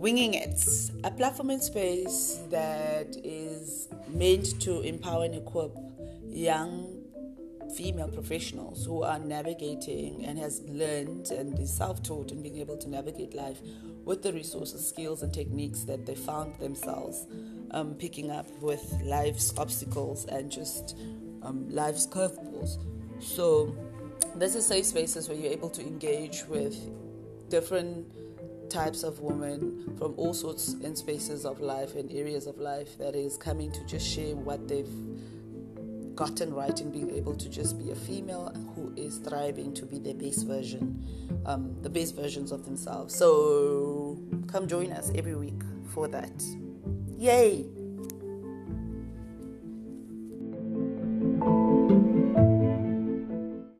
Winging It, a platform in space that is meant to empower and equip young female professionals who are navigating and has learned and is self-taught in being able to navigate life with the resources, skills, and techniques that they found themselves um, picking up with life's obstacles and just um, life's curveballs. So, this is safe spaces where you're able to engage with different types of women from all sorts and spaces of life and areas of life that is coming to just share what they've gotten right in being able to just be a female who is thriving to be the best version, um, the best versions of themselves. So come join us every week for that. Yay!